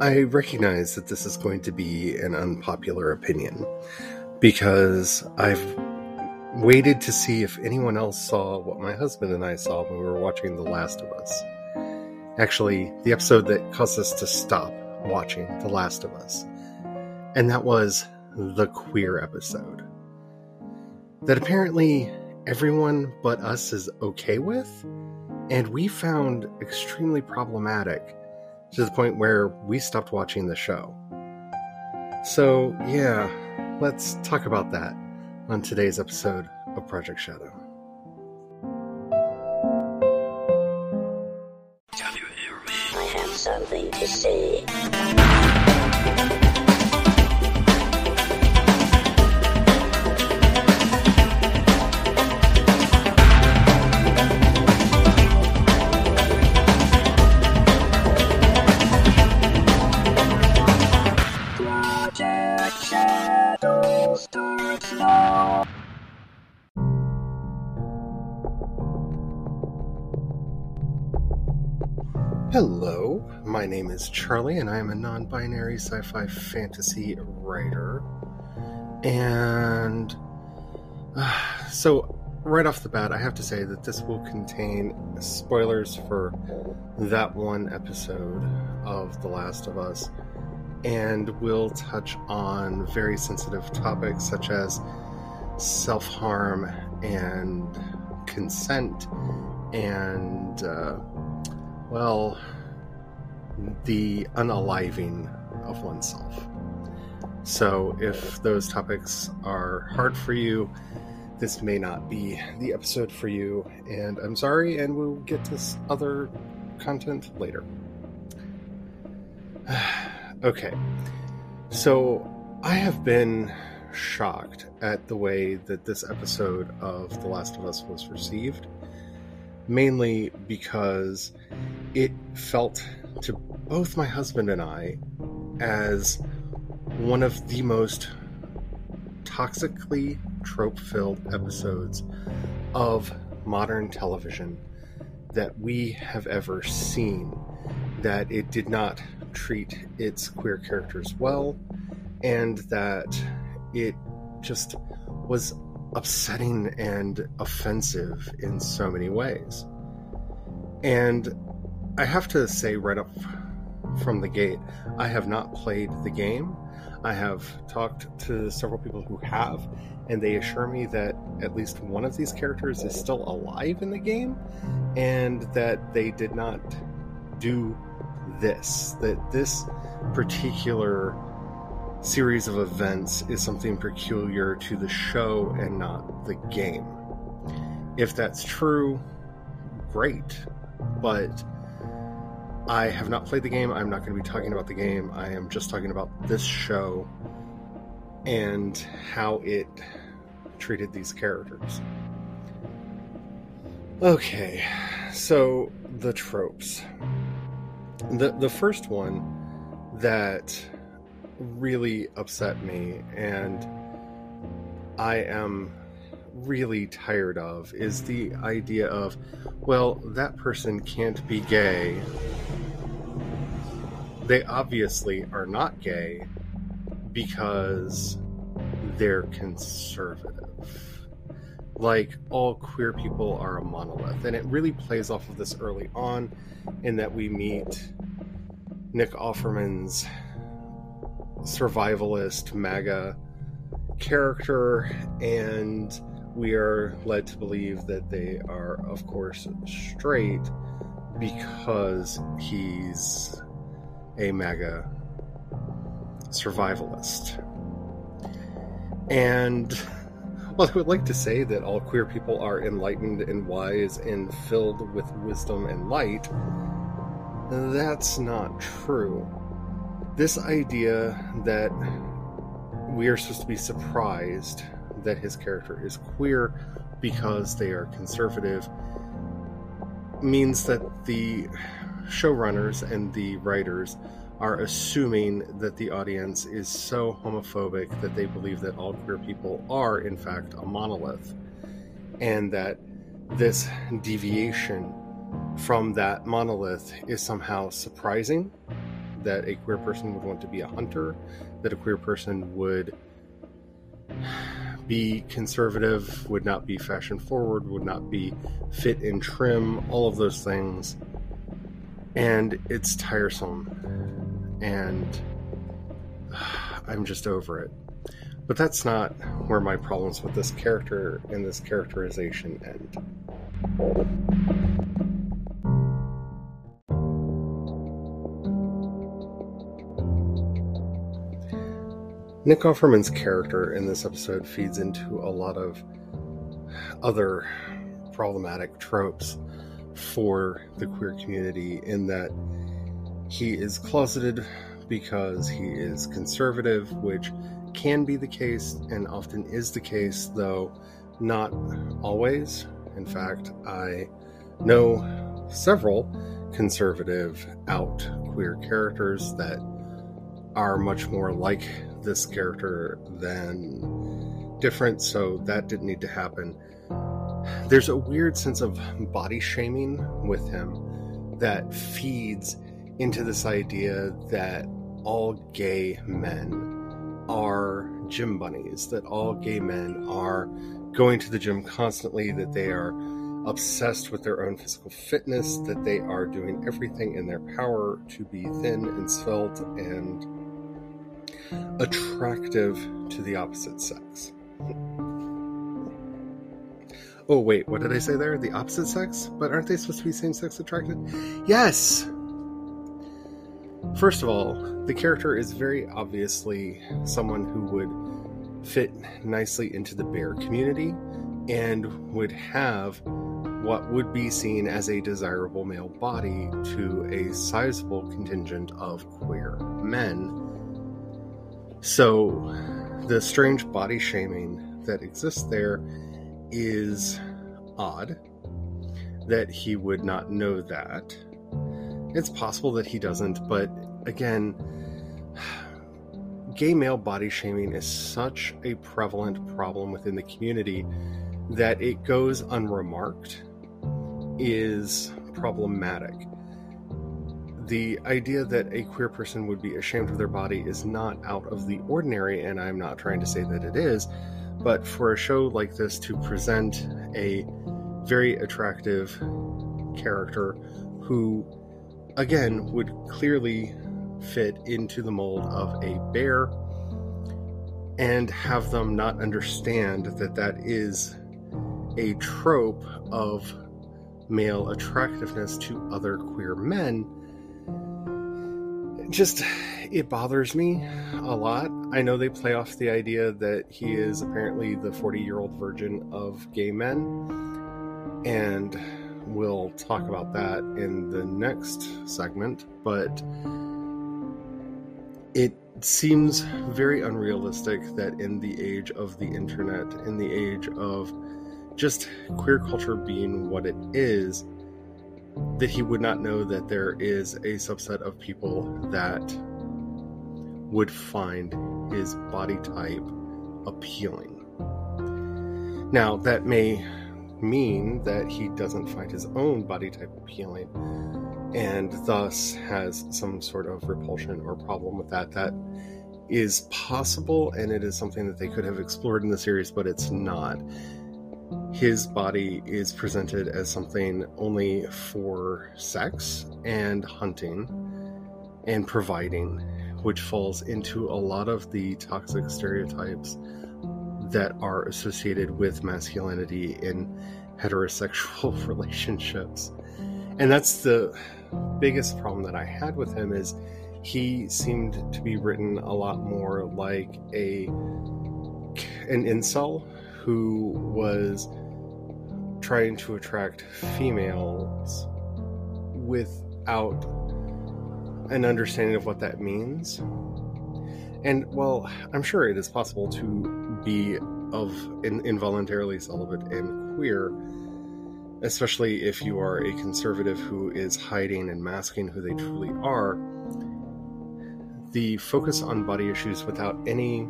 I recognize that this is going to be an unpopular opinion because I've waited to see if anyone else saw what my husband and I saw when we were watching The Last of Us. Actually, the episode that caused us to stop watching The Last of Us. And that was the queer episode. That apparently everyone but us is okay with, and we found extremely problematic to the point where we stopped watching the show. So, yeah, let's talk about that on today's episode of Project Shadow. I have something to say. Name is Charlie, and I am a non binary sci fi fantasy writer. And uh, so, right off the bat, I have to say that this will contain spoilers for that one episode of The Last of Us, and will touch on very sensitive topics such as self harm and consent and. Uh, well, the unaliving of oneself. So, if those topics are hard for you, this may not be the episode for you, and I'm sorry, and we'll get to other content later. okay, so I have been shocked at the way that this episode of The Last of Us was received, mainly because it felt to both my husband and I as one of the most toxically trope filled episodes of modern television that we have ever seen. That it did not treat its queer characters well, and that it just was upsetting and offensive in so many ways. And I have to say right up from the gate, I have not played the game. I have talked to several people who have, and they assure me that at least one of these characters is still alive in the game, and that they did not do this. That this particular series of events is something peculiar to the show and not the game. If that's true, great. But I have not played the game. I'm not going to be talking about the game. I am just talking about this show and how it treated these characters. Okay, so the tropes. The the first one that really upset me and I am really tired of is the idea of well, that person can't be gay. They obviously are not gay because they're conservative. Like, all queer people are a monolith. And it really plays off of this early on, in that we meet Nick Offerman's survivalist MAGA character, and we are led to believe that they are, of course, straight because he's a MAGA survivalist. And well, I would like to say that all queer people are enlightened and wise and filled with wisdom and light. That's not true. This idea that we are supposed to be surprised that his character is queer because they are conservative means that the showrunners and the writers are assuming that the audience is so homophobic that they believe that all queer people are, in fact, a monolith, and that this deviation from that monolith is somehow surprising that a queer person would want to be a hunter, that a queer person would be conservative, would not be fashion forward, would not be fit and trim, all of those things. And it's tiresome. And I'm just over it. But that's not where my problems with this character and this characterization end. Nick Offerman's character in this episode feeds into a lot of other problematic tropes for the queer community in that he is closeted because he is conservative, which can be the case and often is the case, though not always. In fact, I know several conservative out queer characters that are much more like this character than different, so that didn't need to happen. There's a weird sense of body shaming with him that feeds into this idea that all gay men are gym bunnies, that all gay men are going to the gym constantly, that they are obsessed with their own physical fitness, that they are doing everything in their power to be thin and svelte and attractive to the opposite sex. Oh, wait, what did I say there? The opposite sex? But aren't they supposed to be same sex attracted? Yes! First of all, the character is very obviously someone who would fit nicely into the bear community and would have what would be seen as a desirable male body to a sizable contingent of queer men so, the strange body shaming that exists there is odd that he would not know that. It's possible that he doesn't, but again, gay male body shaming is such a prevalent problem within the community that it goes unremarked is problematic the idea that a queer person would be ashamed of their body is not out of the ordinary, and I'm not trying to say that it is, but for a show like this to present a very attractive character who, again, would clearly fit into the mold of a bear and have them not understand that that is a trope of male attractiveness to other queer men just it bothers me a lot. I know they play off the idea that he is apparently the 40 year old virgin of gay men, and we'll talk about that in the next segment, but it seems very unrealistic that in the age of the internet, in the age of just queer culture being what it is, that he would not know that there is a subset of people that would find his body type appealing. Now, that may mean that he doesn't find his own body type appealing and thus has some sort of repulsion or problem with that. That is possible and it is something that they could have explored in the series, but it's not his body is presented as something only for sex and hunting and providing, which falls into a lot of the toxic stereotypes that are associated with masculinity in heterosexual relationships. And that's the biggest problem that I had with him is he seemed to be written a lot more like a an incel who was trying to attract females without an understanding of what that means. And well, I'm sure it is possible to be of in, involuntarily celibate and queer, especially if you are a conservative who is hiding and masking who they truly are. The focus on body issues without any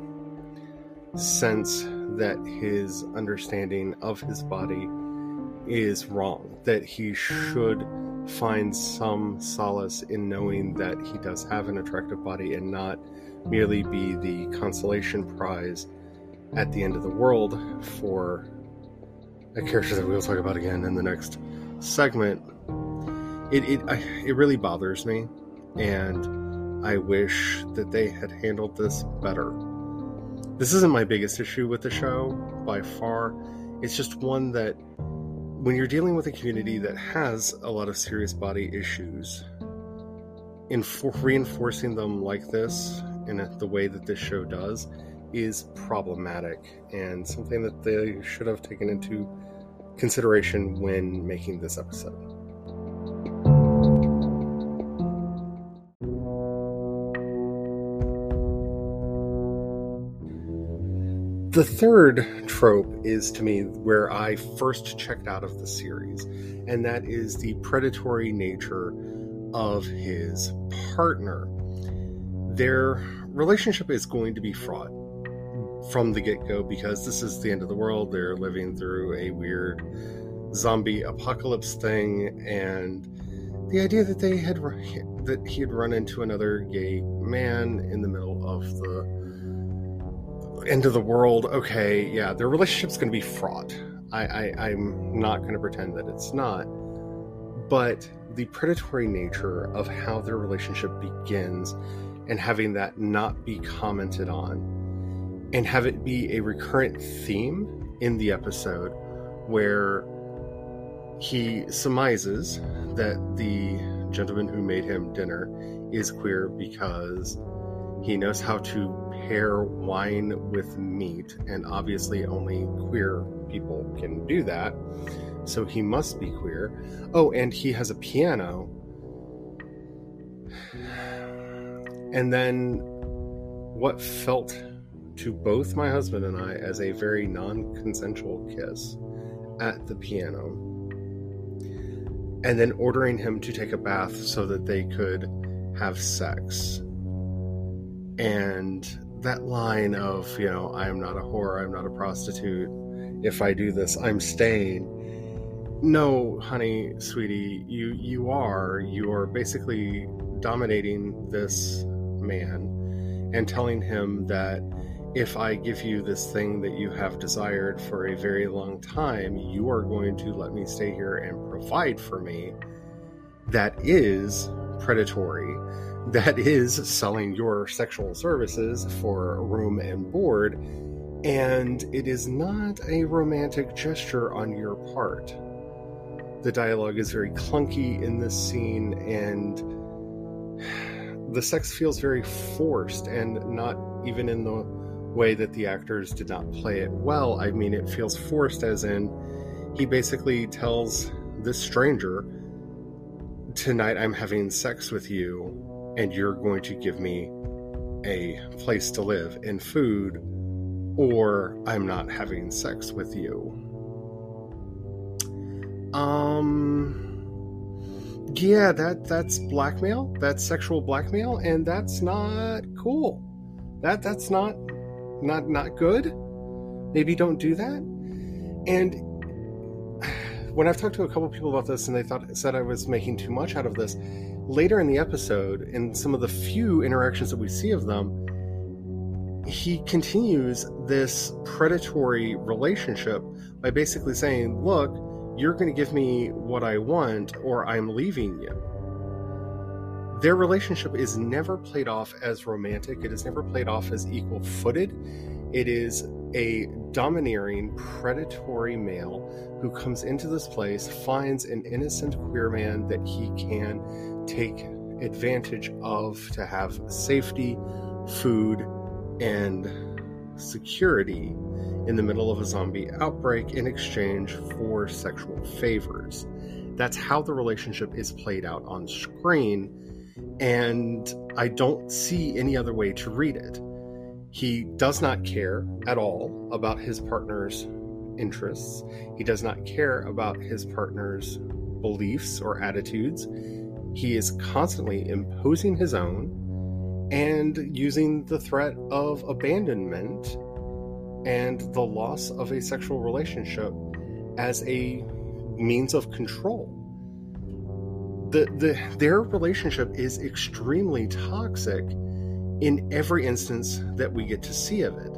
sense that his understanding of his body is wrong, that he should find some solace in knowing that he does have an attractive body and not merely be the consolation prize at the end of the world for a character that we'll talk about again in the next segment. It it I, it really bothers me, and I wish that they had handled this better. This isn't my biggest issue with the show by far. It's just one that when you're dealing with a community that has a lot of serious body issues, in for reinforcing them like this in the way that this show does is problematic and something that they should have taken into consideration when making this episode. The third trope is to me where I first checked out of the series, and that is the predatory nature of his partner. Their relationship is going to be fraught from the get go because this is the end of the world. They're living through a weird zombie apocalypse thing, and the idea that they had that he had run into another gay man in the middle of the end of the world. Okay, yeah, their relationship's going to be fraught. I, I I'm not going to pretend that it's not, but the predatory nature of how their relationship begins and having that not be commented on and have it be a recurrent theme in the episode where he surmises that the gentleman who made him dinner is queer because he knows how to pair wine with meat, and obviously only queer people can do that. So he must be queer. Oh, and he has a piano. And then what felt to both my husband and I as a very non consensual kiss at the piano. And then ordering him to take a bath so that they could have sex and that line of you know i am not a whore i'm not a prostitute if i do this i'm staying. No honey sweetie you you are. You are basically dominating this man and telling him that if i give you this thing that you have desired for a very long time you are going to let me stay here and provide for me that is predatory that is selling your sexual services for room and board, and it is not a romantic gesture on your part. The dialogue is very clunky in this scene, and the sex feels very forced and not even in the way that the actors did not play it well. I mean, it feels forced, as in, he basically tells this stranger, Tonight I'm having sex with you and you're going to give me a place to live and food, or I'm not having sex with you. Um yeah, that that's blackmail. That's sexual blackmail and that's not cool. That that's not not not good. Maybe don't do that. And when I've talked to a couple people about this and they thought said I was making too much out of this, later in the episode, in some of the few interactions that we see of them, he continues this predatory relationship by basically saying, Look, you're going to give me what I want, or I'm leaving you. Their relationship is never played off as romantic, it is never played off as equal footed. It is a domineering, predatory male who comes into this place, finds an innocent queer man that he can take advantage of to have safety, food, and security in the middle of a zombie outbreak in exchange for sexual favors. That's how the relationship is played out on screen, and I don't see any other way to read it. He does not care at all about his partner's interests. He does not care about his partner's beliefs or attitudes. He is constantly imposing his own and using the threat of abandonment and the loss of a sexual relationship as a means of control. the, the their relationship is extremely toxic in every instance that we get to see of it.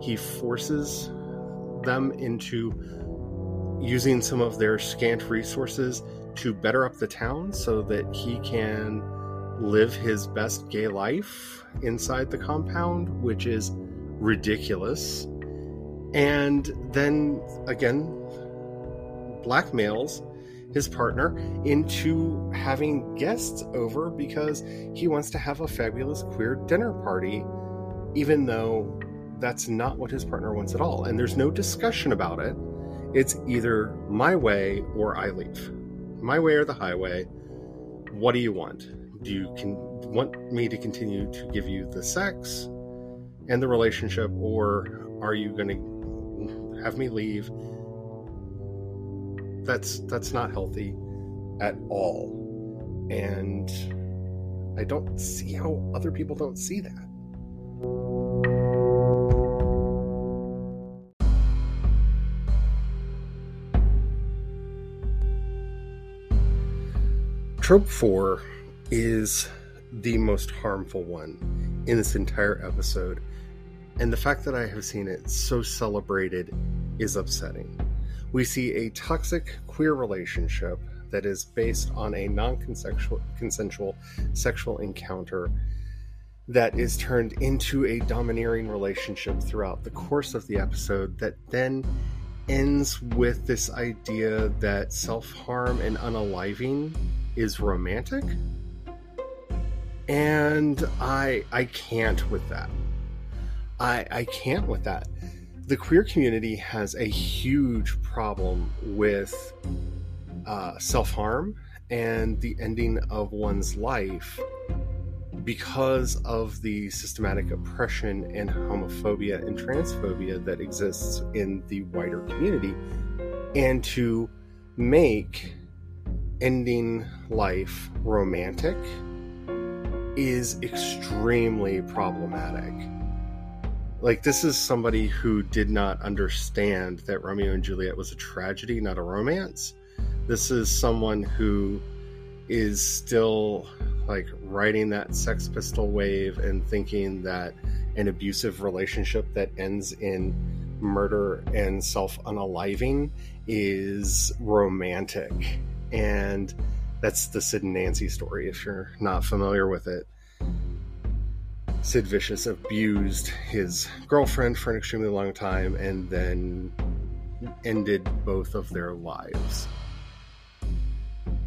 He forces them into using some of their scant resources to better up the town so that he can live his best gay life inside the compound, which is ridiculous. And then again, blackmails his partner into having guests over because he wants to have a fabulous queer dinner party, even though that's not what his partner wants at all. And there's no discussion about it. It's either my way or I leave. My way or the highway. What do you want? Do you can, want me to continue to give you the sex and the relationship, or are you going to have me leave that's that's not healthy at all and i don't see how other people don't see that trope 4 is the most harmful one in this entire episode. And the fact that i have seen it so celebrated is upsetting. We see a toxic queer relationship that is based on a non consensual sexual encounter that is turned into a domineering relationship throughout the course of the episode that then ends with this idea that self harm and unaliving is romantic. And I I can't with that. I I can't with that the queer community has a huge problem with uh, self harm and the ending of one's life because of the systematic oppression and homophobia and transphobia that exists in the wider community. And to make ending life romantic is extremely problematic like this is somebody who did not understand that Romeo and Juliet was a tragedy, not a romance. This is someone who is still like riding that Sex Pistol wave and thinking that an abusive relationship that ends in murder and self unaliving is romantic. And that's the Sid and Nancy story if you're not familiar with it. Sid Vicious abused his girlfriend for an extremely long time and then ended both of their lives.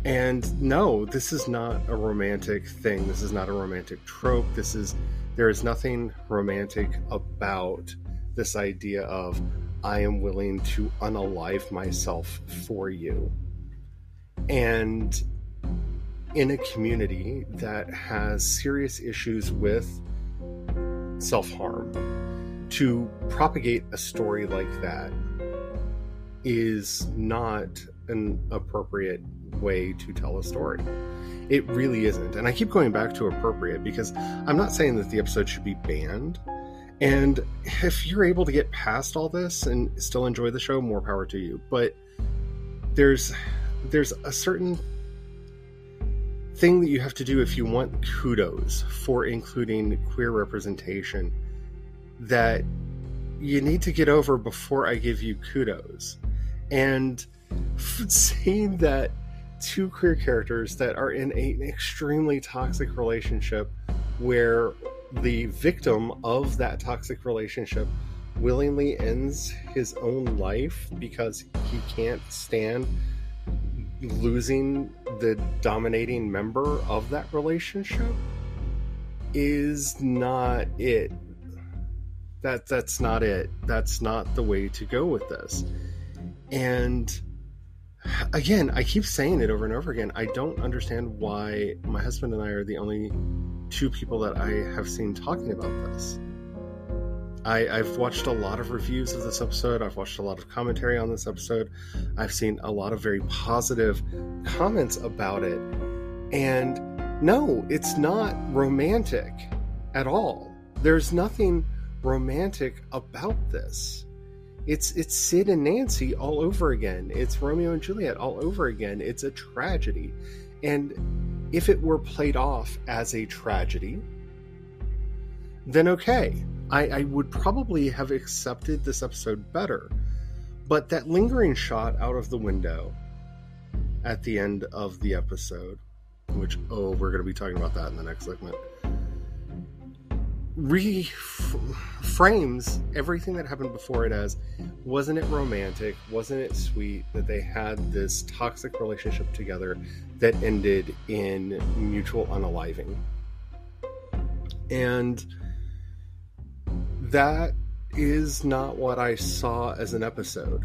And no, this is not a romantic thing. This is not a romantic trope. This is there is nothing romantic about this idea of I am willing to unalive myself for you. And in a community that has serious issues with self harm. To propagate a story like that is not an appropriate way to tell a story. It really isn't. And I keep going back to appropriate because I'm not saying that the episode should be banned. And if you're able to get past all this and still enjoy the show, more power to you. But there's there's a certain thing that you have to do if you want kudos for including queer representation that you need to get over before I give you kudos. And seeing that two queer characters that are in an extremely toxic relationship where the victim of that toxic relationship willingly ends his own life because he can't stand losing the dominating member of that relationship is not it. That that's not it. That's not the way to go with this. And again i keep saying it over and over again. I don't understand why my husband and i are the only two people that i have seen talking about this I, I've watched a lot of reviews of this episode. I've watched a lot of commentary on this episode. I've seen a lot of very positive comments about it. And no, it's not romantic at all. There's nothing romantic about this. It's it's Sid and Nancy all over again. It's Romeo and Juliet all over again. It's a tragedy. And if it were played off as a tragedy, then okay. I, I would probably have accepted this episode better. But that lingering shot out of the window at the end of the episode, which, oh, we're going to be talking about that in the next segment, reframes everything that happened before it as wasn't it romantic? Wasn't it sweet that they had this toxic relationship together that ended in mutual unaliving? And that is not what I saw as an episode,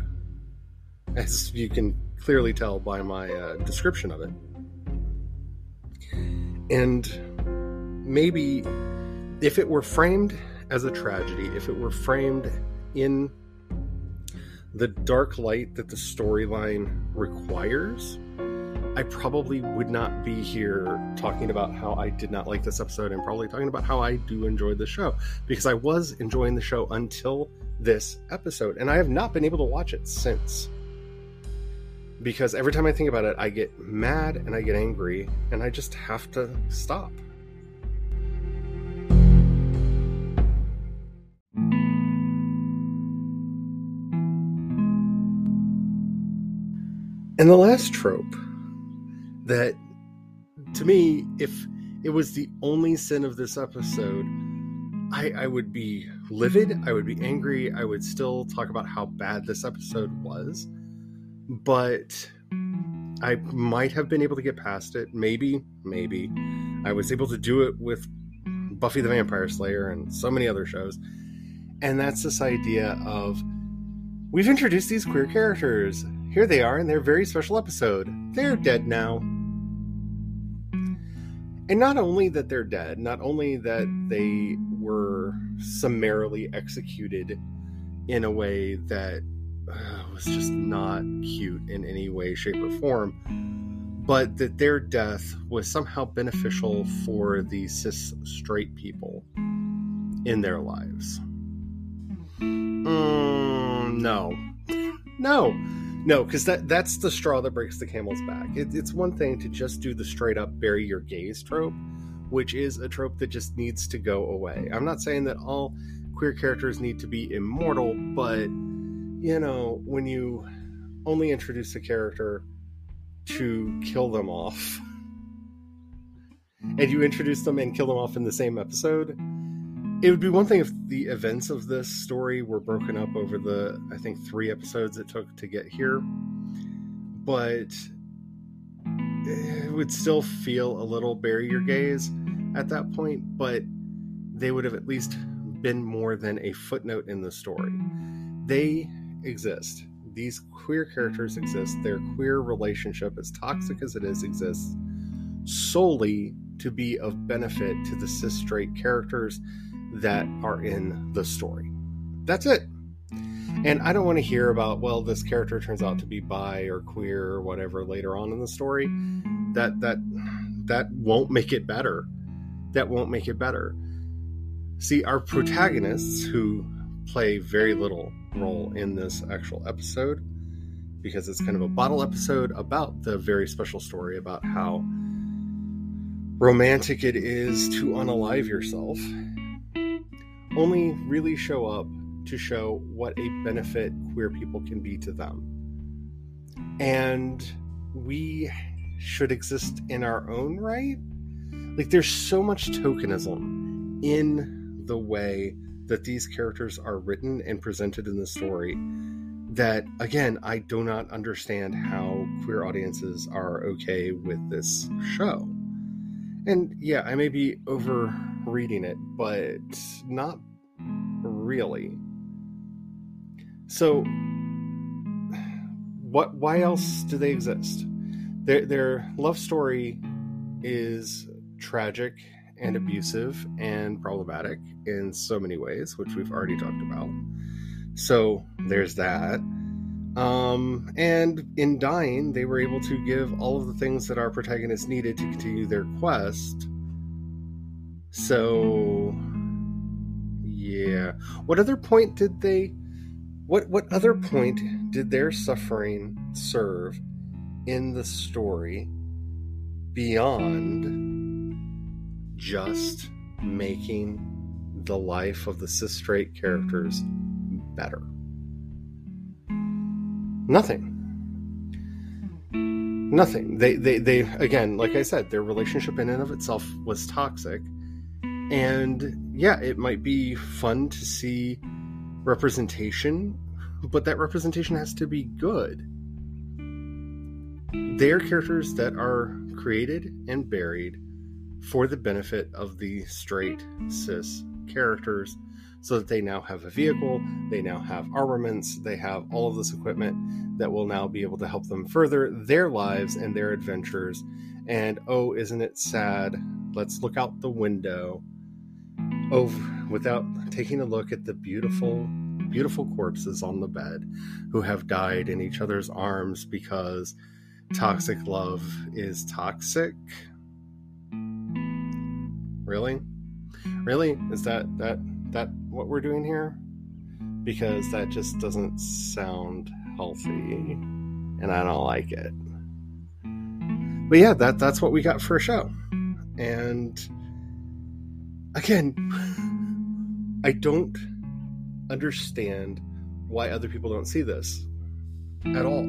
as you can clearly tell by my uh, description of it. And maybe if it were framed as a tragedy, if it were framed in the dark light that the storyline requires, I probably would not be here talking about how I did not like this episode and probably talking about how I do enjoy the show because I was enjoying the show until this episode and I have not been able to watch it since. Because every time I think about it, I get mad and I get angry and I just have to stop. And the last trope that, to me, if it was the only sin of this episode, I, I would be livid. I would be angry. I would still talk about how bad this episode was. But I might have been able to get past it. Maybe, maybe. I was able to do it with Buffy the Vampire Slayer and so many other shows. And that's this idea of we've introduced these queer characters here they are in their very special episode. They're dead now. And not only that they're dead, not only that they were summarily executed in a way that uh, was just not cute in any way, shape, or form, but that their death was somehow beneficial for the cis straight people in their lives. Mm, no. No no, because that that's the straw that breaks the camel's back. It, it's one thing to just do the straight up bury your gays trope, which is a trope that just needs to go away. I'm not saying that all queer characters need to be immortal, but you know, when you only introduce a character to kill them off, and you introduce them and kill them off in the same episode, it would be one thing if the events of this story were broken up over the i think three episodes it took to get here but it would still feel a little your gays at that point but they would have at least been more than a footnote in the story. They exist. These queer characters exist. Their queer relationship as toxic as it is exists solely to be of benefit to the cis straight characters that are in the story. That's it. And I don't want to hear about, well, this character turns out to be bi or queer or whatever later on in the story. That that that won't make it better. That won't make it better. See, our protagonists who play very little role in this actual episode because it's kind of a bottle episode about the very special story about how romantic it is to unalive yourself only really show up to show what a benefit queer people can be to them. And we should exist in our own right. Like, there's so much tokenism in the way that these characters are written and presented in the story that, again, I do not understand how queer audiences are okay with this show. And yeah, I may be over reading it, but not really. So, what? Why else do they exist? Their their love story is tragic and abusive and problematic in so many ways, which we've already talked about. So there's that. Um, and in dying, they were able to give all of the things that our protagonists needed to continue their quest so, yeah. What other point did they what what other point did their suffering serve in the story beyond just making the life of the cis straight characters better? Nothing. Nothing. They, they, they, again, like I said, their relationship in and of itself was toxic. And yeah, it might be fun to see representation, but that representation has to be good. They are characters that are created and buried for the benefit of the straight cis characters so that they now have a vehicle, they now have armaments, they have all of this equipment that will now be able to help them further their lives and their adventures. And oh, isn't it sad? Let's look out the window. Oh, without taking a look at the beautiful, beautiful corpses on the bed who have died in each other's arms because toxic love is toxic. Really? Really? Is that that that what we're doing here? Because that just doesn't sound healthy and I don't like it. But yeah, that that's what we got for a show. And again, I don't understand why other people don't see this at all.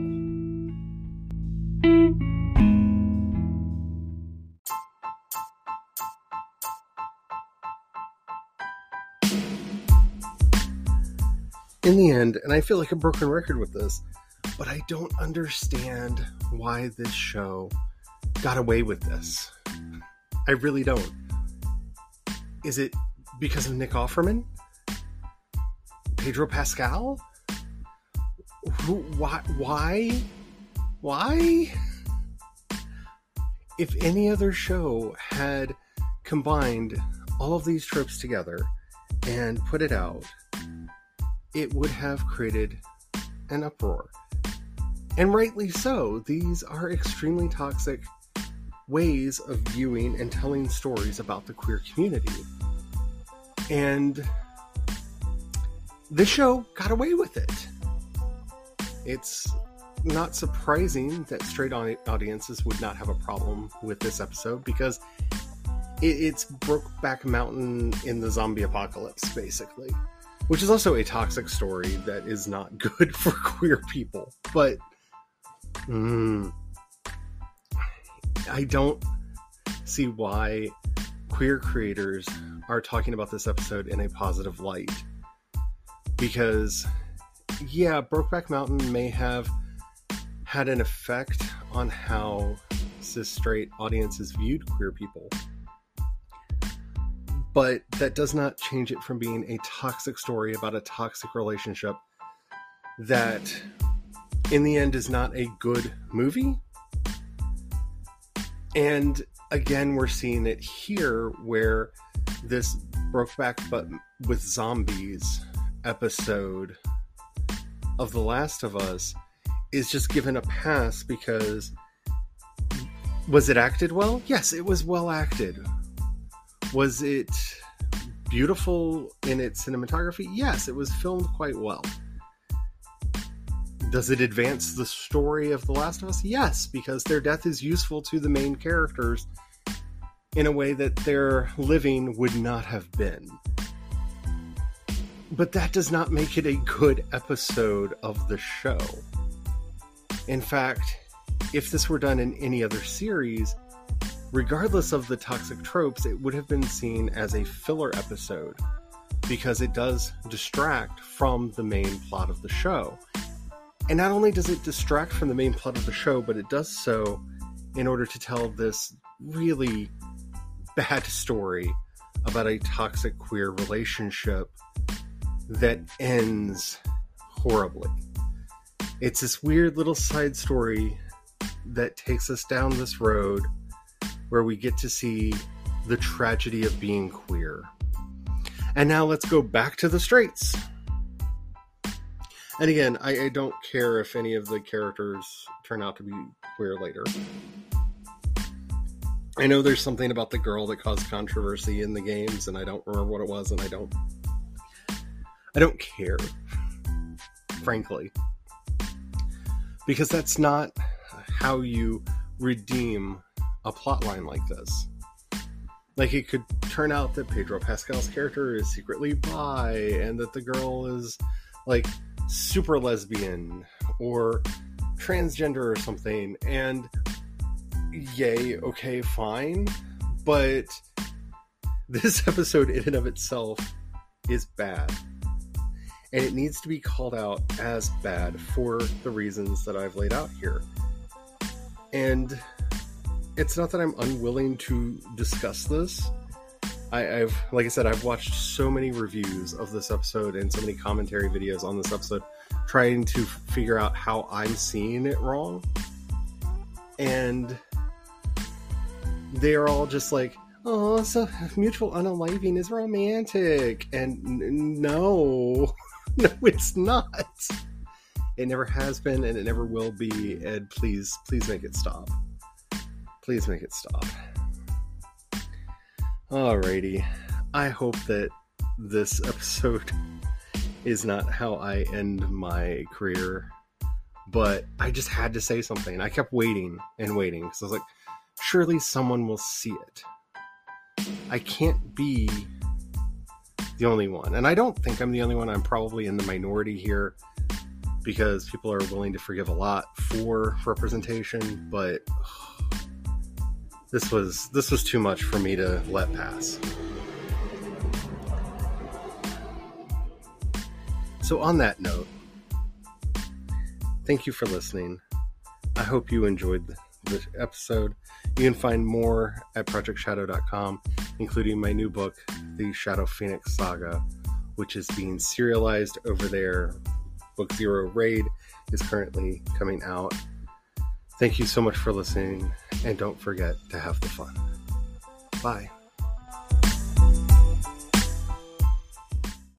in the end, and I feel like a broken record with this, but I don't understand why this show got away with this. I really don't. Is it because of Nick Offerman? Pedro Pascal? Who, why? Why? Why? If any other show had combined all of these tropes together and put it out it would have created an uproar. And rightly so. These are extremely toxic ways of viewing and telling stories about the queer community. And this show got away with it. It's not surprising that straight audiences would not have a problem with this episode because it's Brokeback Mountain in the zombie apocalypse, basically which is also a toxic story that is not good for queer people. But mm, I don't see why queer creators are talking about this episode in a positive light. Because, yeah, Brokeback Mountain may have had an effect on how cis straight audiences viewed queer people but that does not change it from being a toxic story about a toxic relationship that in the end is not a good movie and again we're seeing it here where this brokeback but with zombies episode of the last of us is just given a pass because was it acted well yes it was well acted was it beautiful in its cinematography? Yes, it was filmed quite well. Does it advance the story of The Last of Us? Yes, because their death is useful to the main characters in a way that their living would not have been. But that does not make it a good episode of the show. In fact, if this were done in any other series, regardless of the toxic tropes, it would have been seen as a filler episode because it does distract from the main plot of the show. And not only does it distract from the main plot of the show, but it does so in order to tell this really bad story about a toxic queer relationship that ends horribly. It's this weird little side story that takes us down this road where we get to see the tragedy of being queer. And now let's go back to the straights. And again, I, I, don't care if any of the characters turn out to be queer later. I know there's something about the girl that caused controversy in the games, and I don't remember what it was, and I don't. I don't care. frankly. Because that's not how you redeem a plotline like this. Like it could turn out that Pedro Pascal's character is secretly bi and that the girl is like super lesbian or transgender or something and yay, okay, fine. But this episode in and of itself is bad. And it needs to be called out as bad for the reasons that I've laid out here. And it's not that I'm unwilling to discuss this. I, have, like I said, I've watched so many reviews of this episode and so many commentary videos on this episode, trying to figure out how I'm seeing it wrong. And they're all just like, oh, so mutual unaliving is romantic. And n- no, no, it's not. It never has been and it never will be. Ed, please, please make it stop. Please make it stop. Alrighty. I hope that this episode is not how I end my career, but I just had to say something. I kept waiting and waiting because I was like, surely someone will see it. I can't be the only one. And I don't think I'm the only one. I'm probably in the minority here because people are willing to forgive a lot for representation, but this was this was too much for me to let pass. So on that note, thank you for listening. I hope you enjoyed the episode. You can find more at projectshadow.com, including my new book, The Shadow Phoenix Saga, which is being serialized over there. Book Zero Raid is currently coming out. Thank you so much for listening, and don't forget to have the fun. Bye.